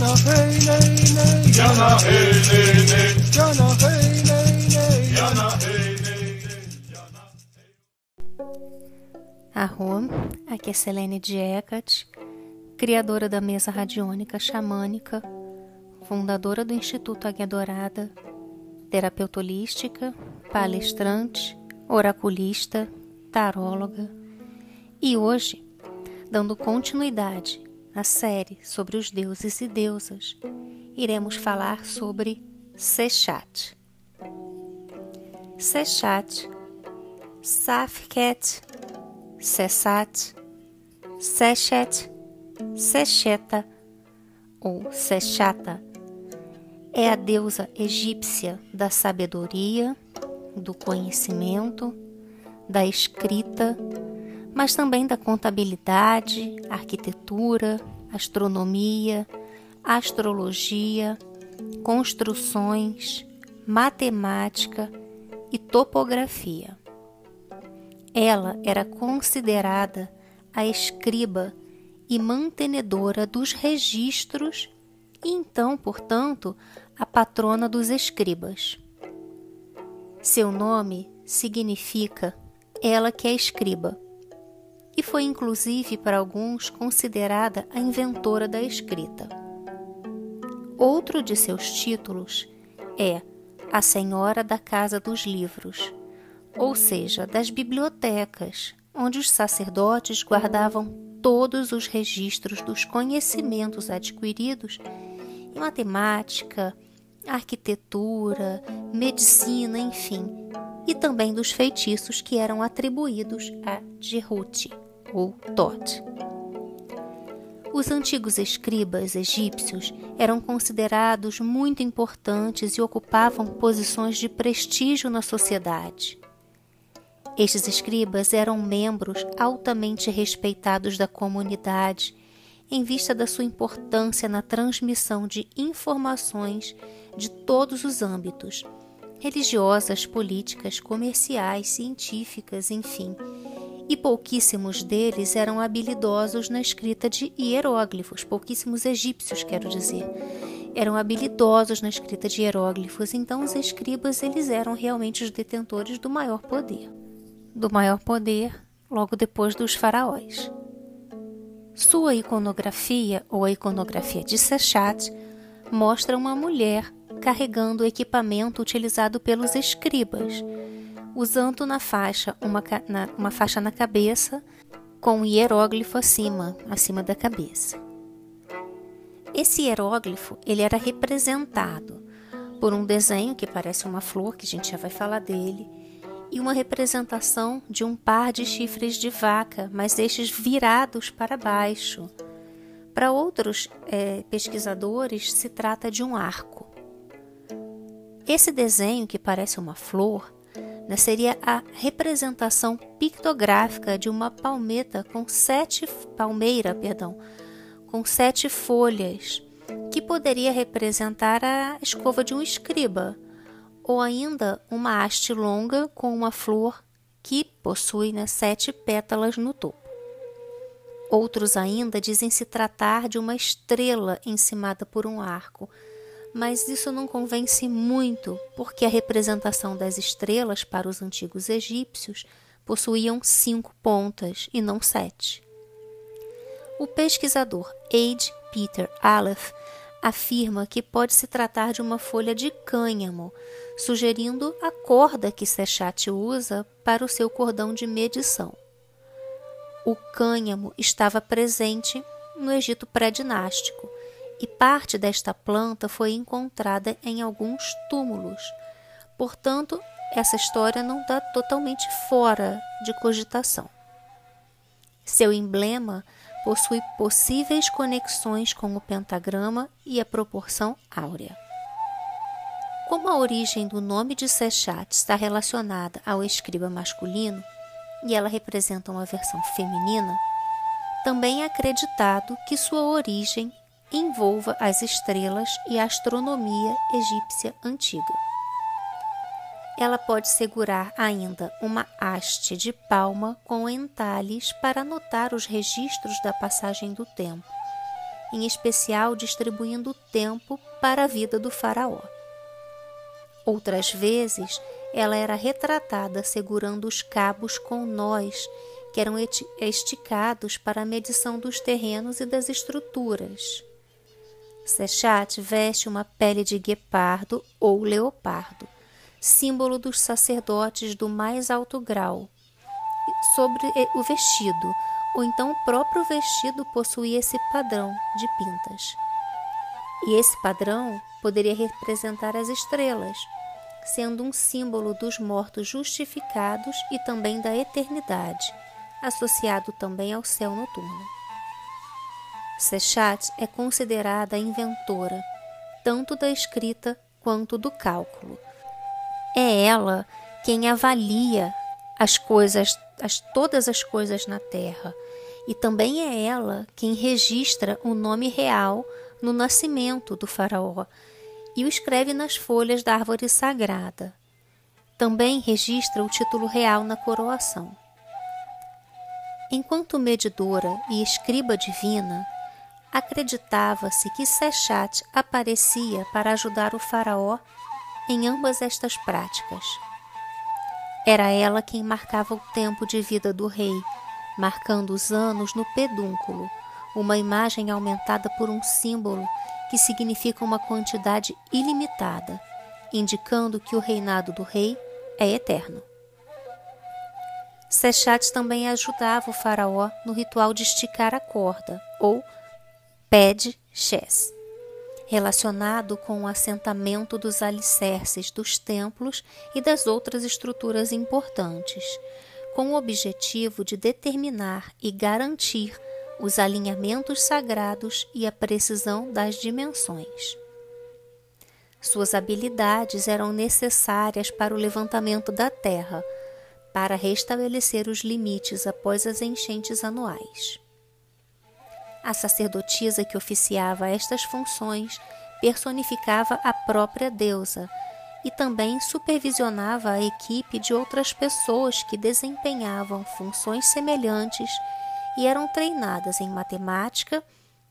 Jana hey aqui é Selene Diecat, criadora da mesa radiônica xamânica, fundadora do Instituto Águia Dourada, terapeuta holística, palestrante, oraculista, taróloga e hoje, dando continuidade à série sobre os deuses e deusas, iremos falar sobre Sechat. Sechat, Safket, Sessat, Sechet, Secheta ou Sechata é a deusa egípcia da sabedoria, do conhecimento, da escrita, mas também da contabilidade, arquitetura, astronomia, astrologia, construções, matemática e topografia. Ela era considerada a escriba e mantenedora dos registros e então, portanto, a patrona dos escribas. Seu nome significa ela que é escriba e foi inclusive para alguns considerada a inventora da escrita. Outro de seus títulos é a Senhora da Casa dos Livros ou seja, das bibliotecas, onde os sacerdotes guardavam todos os registros dos conhecimentos adquiridos em matemática, arquitetura, medicina, enfim, e também dos feitiços que eram atribuídos a Jerute ou Tot. Os antigos escribas egípcios eram considerados muito importantes e ocupavam posições de prestígio na sociedade. Estes escribas eram membros altamente respeitados da comunidade, em vista da sua importância na transmissão de informações de todos os âmbitos religiosas, políticas, comerciais, científicas, enfim. E pouquíssimos deles eram habilidosos na escrita de hieróglifos, pouquíssimos egípcios, quero dizer. Eram habilidosos na escrita de hieróglifos, então os escribas eles eram realmente os detentores do maior poder do maior poder logo depois dos faraós. Sua iconografia, ou a iconografia de Sechat, mostra uma mulher carregando o equipamento utilizado pelos escribas, usando na faixa uma, na, uma faixa na cabeça com um hieróglifo acima, acima da cabeça. Esse hieróglifo ele era representado por um desenho que parece uma flor, que a gente já vai falar dele, e uma representação de um par de chifres de vaca, mas estes virados para baixo. Para outros é, pesquisadores, se trata de um arco. Esse desenho, que parece uma flor, né, seria a representação pictográfica de uma palmeta com sete palmeira, perdão, com sete folhas, que poderia representar a escova de um escriba ou ainda uma haste longa com uma flor que possui né, sete pétalas no topo. Outros ainda dizem se tratar de uma estrela encimada por um arco, mas isso não convence muito, porque a representação das estrelas para os antigos egípcios possuíam cinco pontas e não sete. O pesquisador Age Peter Aleph afirma que pode se tratar de uma folha de cânhamo, sugerindo a corda que Sechat usa para o seu cordão de medição. O cânhamo estava presente no Egito pré-dinástico e parte desta planta foi encontrada em alguns túmulos. Portanto, essa história não está totalmente fora de cogitação. Seu emblema possui possíveis conexões com o pentagrama e a proporção áurea. Como a origem do nome de Sechat está relacionada ao escriba masculino e ela representa uma versão feminina, também é acreditado que sua origem envolva as estrelas e a astronomia egípcia antiga. Ela pode segurar ainda uma haste de palma com entalhes para anotar os registros da passagem do tempo em especial distribuindo tempo para a vida do Faraó. Outras vezes, ela era retratada segurando os cabos com nós que eram esticados para a medição dos terrenos e das estruturas. Sechat veste uma pele de guepardo ou leopardo, símbolo dos sacerdotes do mais alto grau, sobre o vestido, ou então o próprio vestido possuía esse padrão de pintas. E esse padrão poderia representar as estrelas, sendo um símbolo dos mortos justificados e também da eternidade, associado também ao céu noturno. Sechat é considerada a inventora tanto da escrita quanto do cálculo. É ela quem avalia as coisas, as, todas as coisas na terra, e também é ela quem registra o nome real no nascimento do faraó e o escreve nas folhas da árvore sagrada. Também registra o título real na coroação. Enquanto medidora e escriba divina, acreditava-se que Sechat aparecia para ajudar o faraó em ambas estas práticas. Era ela quem marcava o tempo de vida do rei, marcando os anos no pedúnculo, uma imagem aumentada por um símbolo que significa uma quantidade ilimitada, indicando que o reinado do rei é eterno. Sechat também ajudava o faraó no ritual de esticar a corda, ou ped ches, relacionado com o assentamento dos alicerces dos templos e das outras estruturas importantes, com o objetivo de determinar e garantir os alinhamentos sagrados e a precisão das dimensões. Suas habilidades eram necessárias para o levantamento da terra para restabelecer os limites após as enchentes anuais. A sacerdotisa que oficiava estas funções personificava a própria deusa e também supervisionava a equipe de outras pessoas que desempenhavam funções semelhantes e eram treinadas em matemática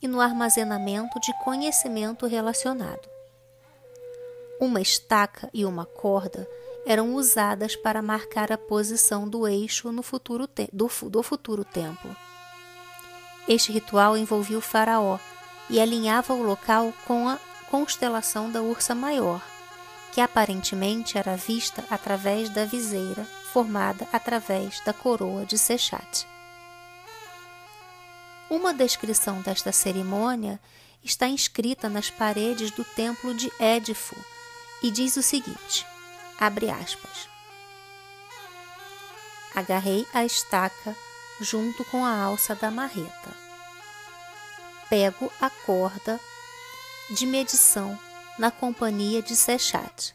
e no armazenamento de conhecimento relacionado. Uma estaca e uma corda eram usadas para marcar a posição do eixo no futuro do, do futuro templo. Este ritual envolvia o faraó e alinhava o local com a constelação da Ursa Maior, que aparentemente era vista através da viseira formada através da coroa de Sechat. Uma descrição desta cerimônia está inscrita nas paredes do templo de Édifo e diz o seguinte: Abre aspas. Agarrei a estaca junto com a alça da marreta. Pego a corda de medição na companhia de Sechat.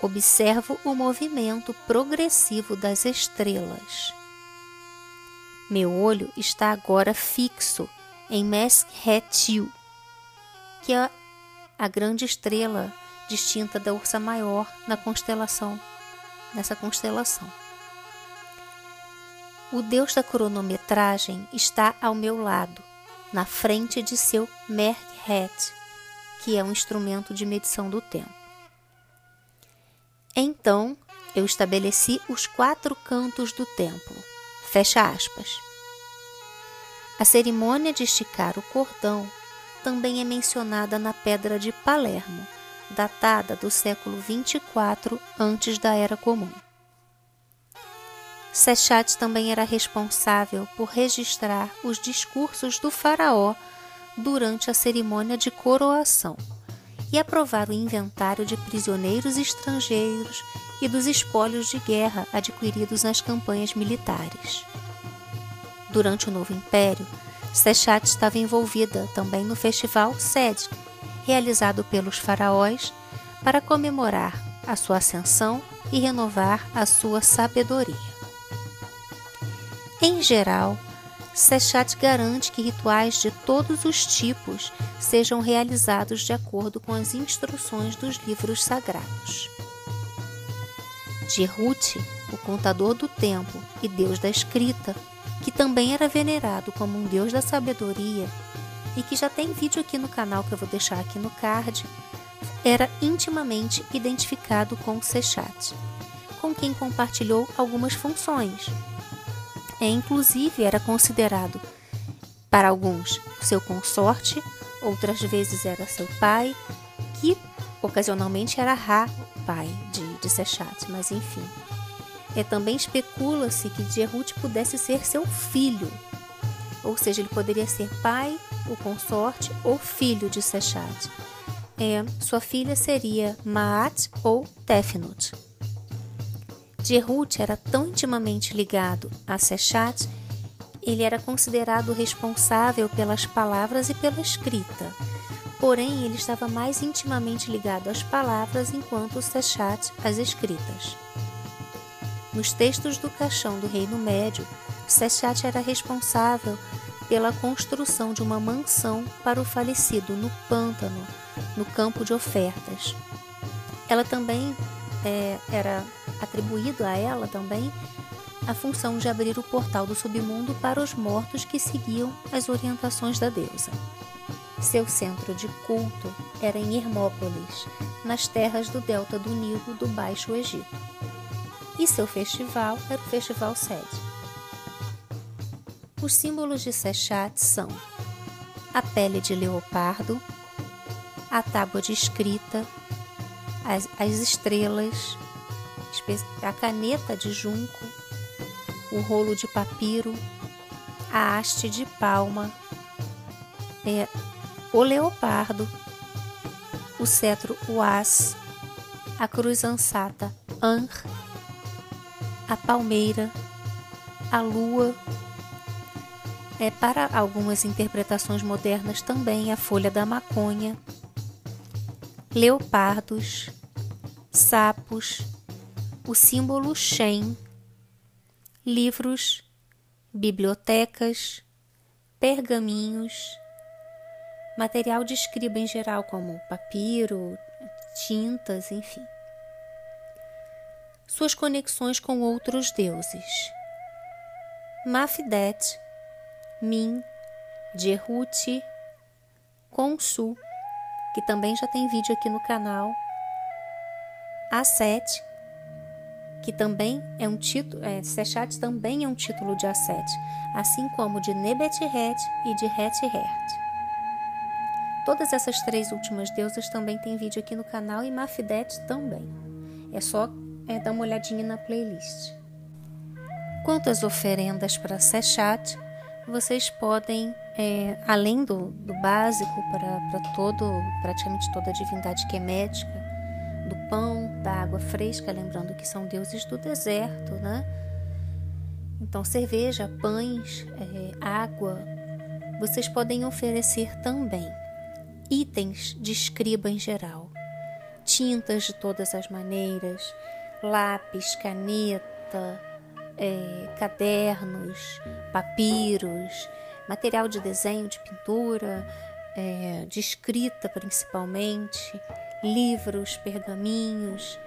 Observo o movimento progressivo das estrelas. Meu olho está agora fixo em Meskhetiel, que é a grande estrela distinta da Ursa Maior na constelação, nessa constelação. O deus da cronometragem está ao meu lado, na frente de seu Merkhet, que é um instrumento de medição do tempo. Então eu estabeleci os quatro cantos do templo. Fecha aspas. A cerimônia de esticar o cordão também é mencionada na Pedra de Palermo, datada do século 24 antes da Era Comum. Sechat também era responsável por registrar os discursos do faraó durante a cerimônia de coroação e aprovar o inventário de prisioneiros estrangeiros e dos espólios de guerra adquiridos nas campanhas militares. Durante o Novo Império, Sechat estava envolvida também no festival Sed, realizado pelos faraós para comemorar a sua ascensão e renovar a sua sabedoria. Em geral, Sechat garante que rituais de todos os tipos sejam realizados de acordo com as instruções dos livros sagrados. Jerut, o contador do tempo e deus da escrita, que também era venerado como um deus da sabedoria, e que já tem vídeo aqui no canal que eu vou deixar aqui no card, era intimamente identificado com Sechat, com quem compartilhou algumas funções. É, inclusive, era considerado, para alguns, seu consorte, outras vezes era seu pai, que ocasionalmente era Ra, pai de, de Sechat, mas enfim. É, também especula-se que Jehut pudesse ser seu filho, ou seja, ele poderia ser pai, o consorte ou filho de Sechat. É, sua filha seria Maat ou Tefnut. Jehut era tão intimamente ligado a Sechat, ele era considerado responsável pelas palavras e pela escrita. Porém, ele estava mais intimamente ligado às palavras enquanto Sechat às escritas. Nos textos do caixão do Reino Médio, Sechat era responsável pela construção de uma mansão para o falecido no pântano, no campo de ofertas. Ela também é, era atribuído a ela também a função de abrir o portal do submundo para os mortos que seguiam as orientações da deusa. Seu centro de culto era em Hermópolis, nas terras do delta do Nilo do Baixo Egito. E seu festival era o Festival Sede. Os símbolos de Sechat são a pele de leopardo, a tábua de escrita, as, as estrelas, a caneta de junco, o rolo de papiro, a haste de palma, é, o leopardo, o cetro uas, a cruz ansata Anr, a palmeira, a lua é para algumas interpretações modernas também a folha da maconha, leopardos, sapos, o símbolo Shen, livros, bibliotecas, pergaminhos, material de escriba em geral, como papiro, tintas, enfim. Suas conexões com outros deuses. Mafdet Min, Jehuti, Konsu, que também já tem vídeo aqui no canal, Asset, que também é um título, é, Sechat também é um título de Asset, assim como de Nebet-Het e de Het-Hert. Todas essas três últimas deusas também tem vídeo aqui no canal e Mafdet também. É só é, dar uma olhadinha na playlist. Quanto às oferendas para Sechat, vocês podem, é, além do, do básico para todo, praticamente toda a divindade que é pão, da água fresca, lembrando que são deuses do deserto, né? Então, cerveja, pães, é, água, vocês podem oferecer também. Itens de escriba em geral, tintas de todas as maneiras, lápis, caneta, é, cadernos, papiros, material de desenho, de pintura, é, de escrita principalmente, livros, pergaminhos,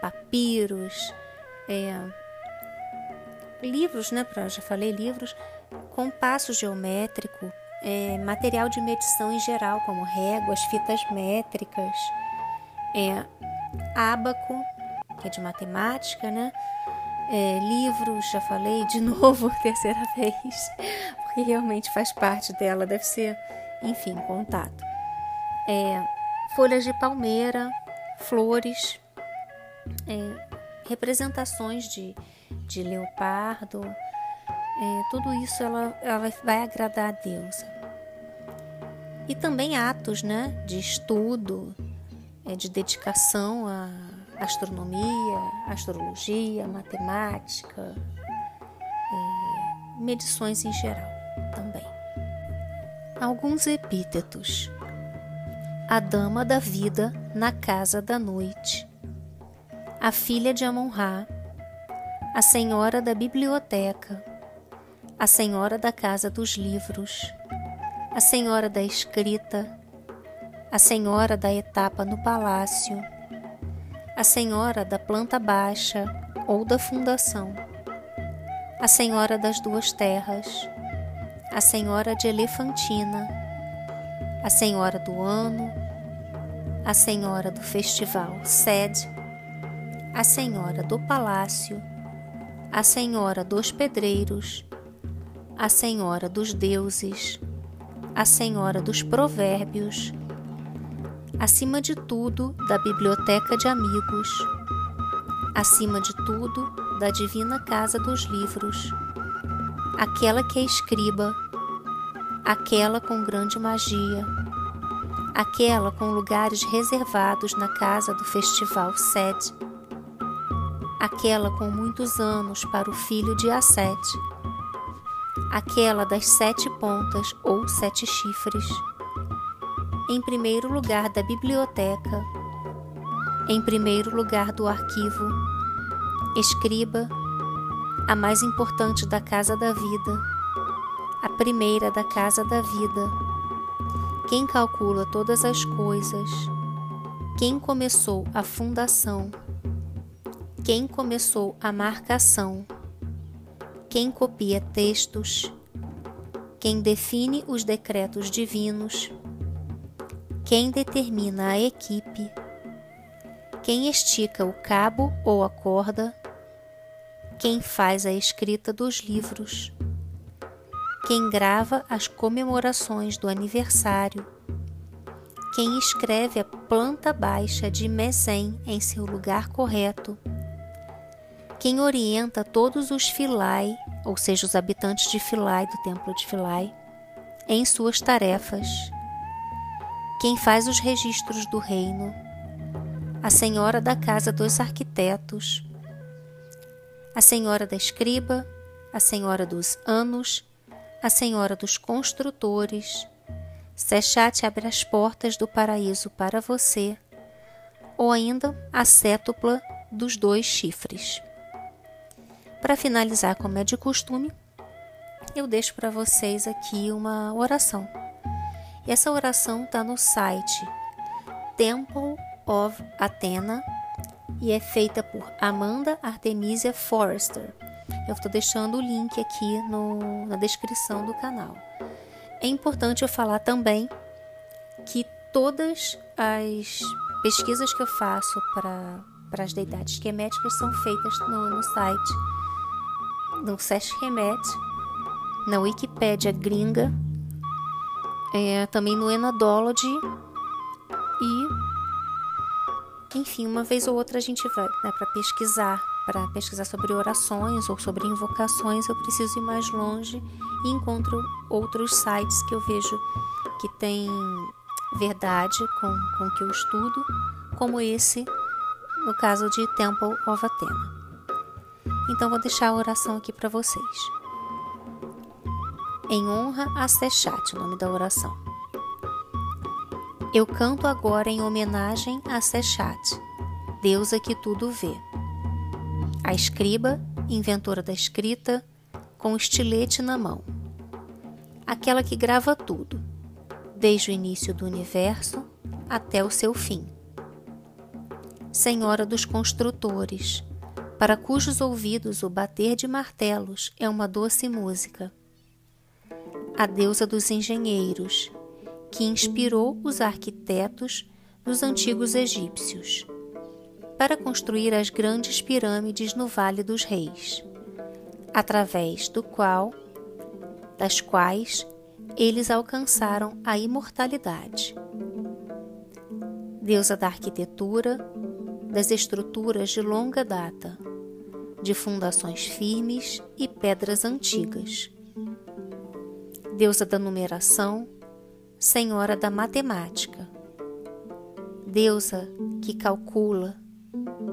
papiros, é, livros, né? Pra, já falei livros, compasso geométrico, é, material de medição em geral, como réguas, fitas métricas, é, ábaco, que é de matemática, né? é, livros, já falei de novo, terceira vez, porque realmente faz parte dela, deve ser, enfim, contato. É, folhas de palmeira, flores, é, representações de, de leopardo, é, tudo isso ela, ela vai agradar a deusa. E também atos né, de estudo, é, de dedicação a astronomia, astrologia, matemática, e medições em geral também. Alguns epítetos: a dama da vida na casa da noite, a filha de Amon-Ra, a senhora da biblioteca, a senhora da casa dos livros, a senhora da escrita, a senhora da etapa no palácio a senhora da planta baixa ou da fundação, a senhora das duas terras, a senhora de Elefantina, a senhora do ano, a senhora do festival sede, a senhora do palácio, a senhora dos pedreiros, a senhora dos deuses, a senhora dos provérbios, acima de tudo, da biblioteca de amigos, acima de tudo, da divina casa dos livros, aquela que é escriba, aquela com grande magia, aquela com lugares reservados na casa do festival sede, aquela com muitos anos para o filho de Assete, aquela das sete pontas ou sete chifres, em primeiro lugar da biblioteca, em primeiro lugar do arquivo, escriba, a mais importante da casa da vida, a primeira da casa da vida, quem calcula todas as coisas, quem começou a fundação, quem começou a marcação, quem copia textos, quem define os decretos divinos, quem determina a equipe, quem estica o cabo ou a corda, quem faz a escrita dos livros, quem grava as comemorações do aniversário, quem escreve a planta baixa de Mesen em seu lugar correto, quem orienta todos os Filai, ou seja, os habitantes de Filai, do templo de Filai, em suas tarefas, quem faz os registros do reino, a senhora da casa dos arquitetos, a senhora da escriba, a senhora dos anos, a senhora dos construtores. Sechat abre as portas do paraíso para você, ou ainda a cétupla dos dois chifres. Para finalizar, como é de costume, eu deixo para vocês aqui uma oração. E essa oração está no site Temple of Athena e é feita por Amanda Artemisia Forrester. Eu estou deixando o link aqui no, na descrição do canal. É importante eu falar também que todas as pesquisas que eu faço para as deidades esqueméticas são feitas no, no site, no Sesh Remet, na Wikipédia gringa é, também no Enodology e enfim, uma vez ou outra a gente vai né, para pesquisar, para pesquisar sobre orações ou sobre invocações, eu preciso ir mais longe e encontro outros sites que eu vejo que tem verdade com, com o que eu estudo, como esse, no caso de Temple of Athena. Então vou deixar a oração aqui para vocês em honra a Sechat, o nome da oração. Eu canto agora em homenagem a Sechat, deusa que tudo vê. A escriba, inventora da escrita, com estilete na mão. Aquela que grava tudo, desde o início do universo até o seu fim. Senhora dos construtores, para cujos ouvidos o bater de martelos é uma doce música a deusa dos engenheiros, que inspirou os arquitetos dos antigos egípcios para construir as grandes pirâmides no Vale dos Reis, através do qual, das quais eles alcançaram a imortalidade. Deusa da arquitetura, das estruturas de longa data, de fundações firmes e pedras antigas deusa da numeração, senhora da matemática, deusa que calcula,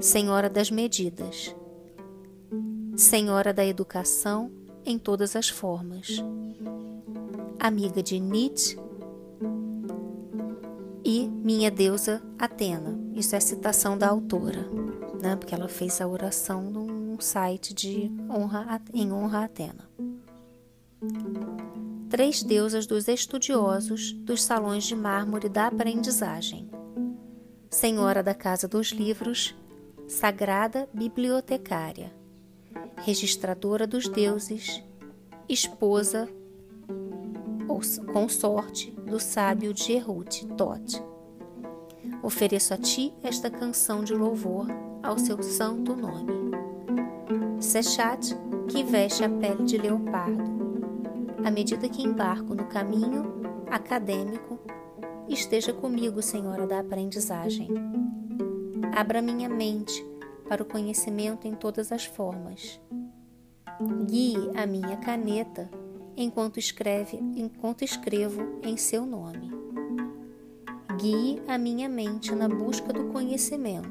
senhora das medidas, senhora da educação em todas as formas, amiga de Nietzsche e minha deusa Atena. Isso é citação da autora, né? porque ela fez a oração num site de honra em honra a Atena três deusas dos estudiosos dos salões de mármore da aprendizagem. Senhora da Casa dos Livros, Sagrada Bibliotecária, Registradora dos Deuses, Esposa, ou consorte do sábio Jerut Tot. Ofereço a ti esta canção de louvor ao seu santo nome. Sechat, que veste a pele de leopardo, à medida que embarco no caminho acadêmico, esteja comigo, Senhora da aprendizagem. Abra minha mente para o conhecimento em todas as formas. Guie a minha caneta enquanto escreve, enquanto escrevo em seu nome. Guie a minha mente na busca do conhecimento.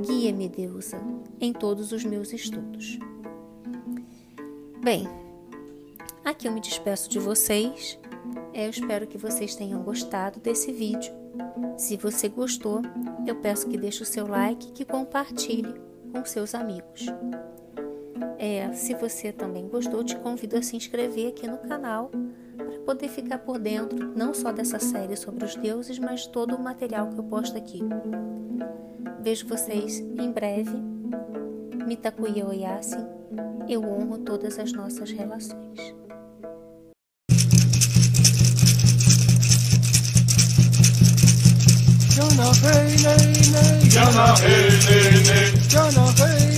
Guia-me, Deusa, em todos os meus estudos. Bem, aqui eu me despeço de vocês. Eu espero que vocês tenham gostado desse vídeo. Se você gostou, eu peço que deixe o seu like e que compartilhe com seus amigos. É, se você também gostou, te convido a se inscrever aqui no canal para poder ficar por dentro não só dessa série sobre os deuses, mas todo o material que eu posto aqui. Vejo vocês em breve. Mitakuya Oyasin, eu honro todas as nossas relações. Hey nay nay Yana hey nay nay, Jana hey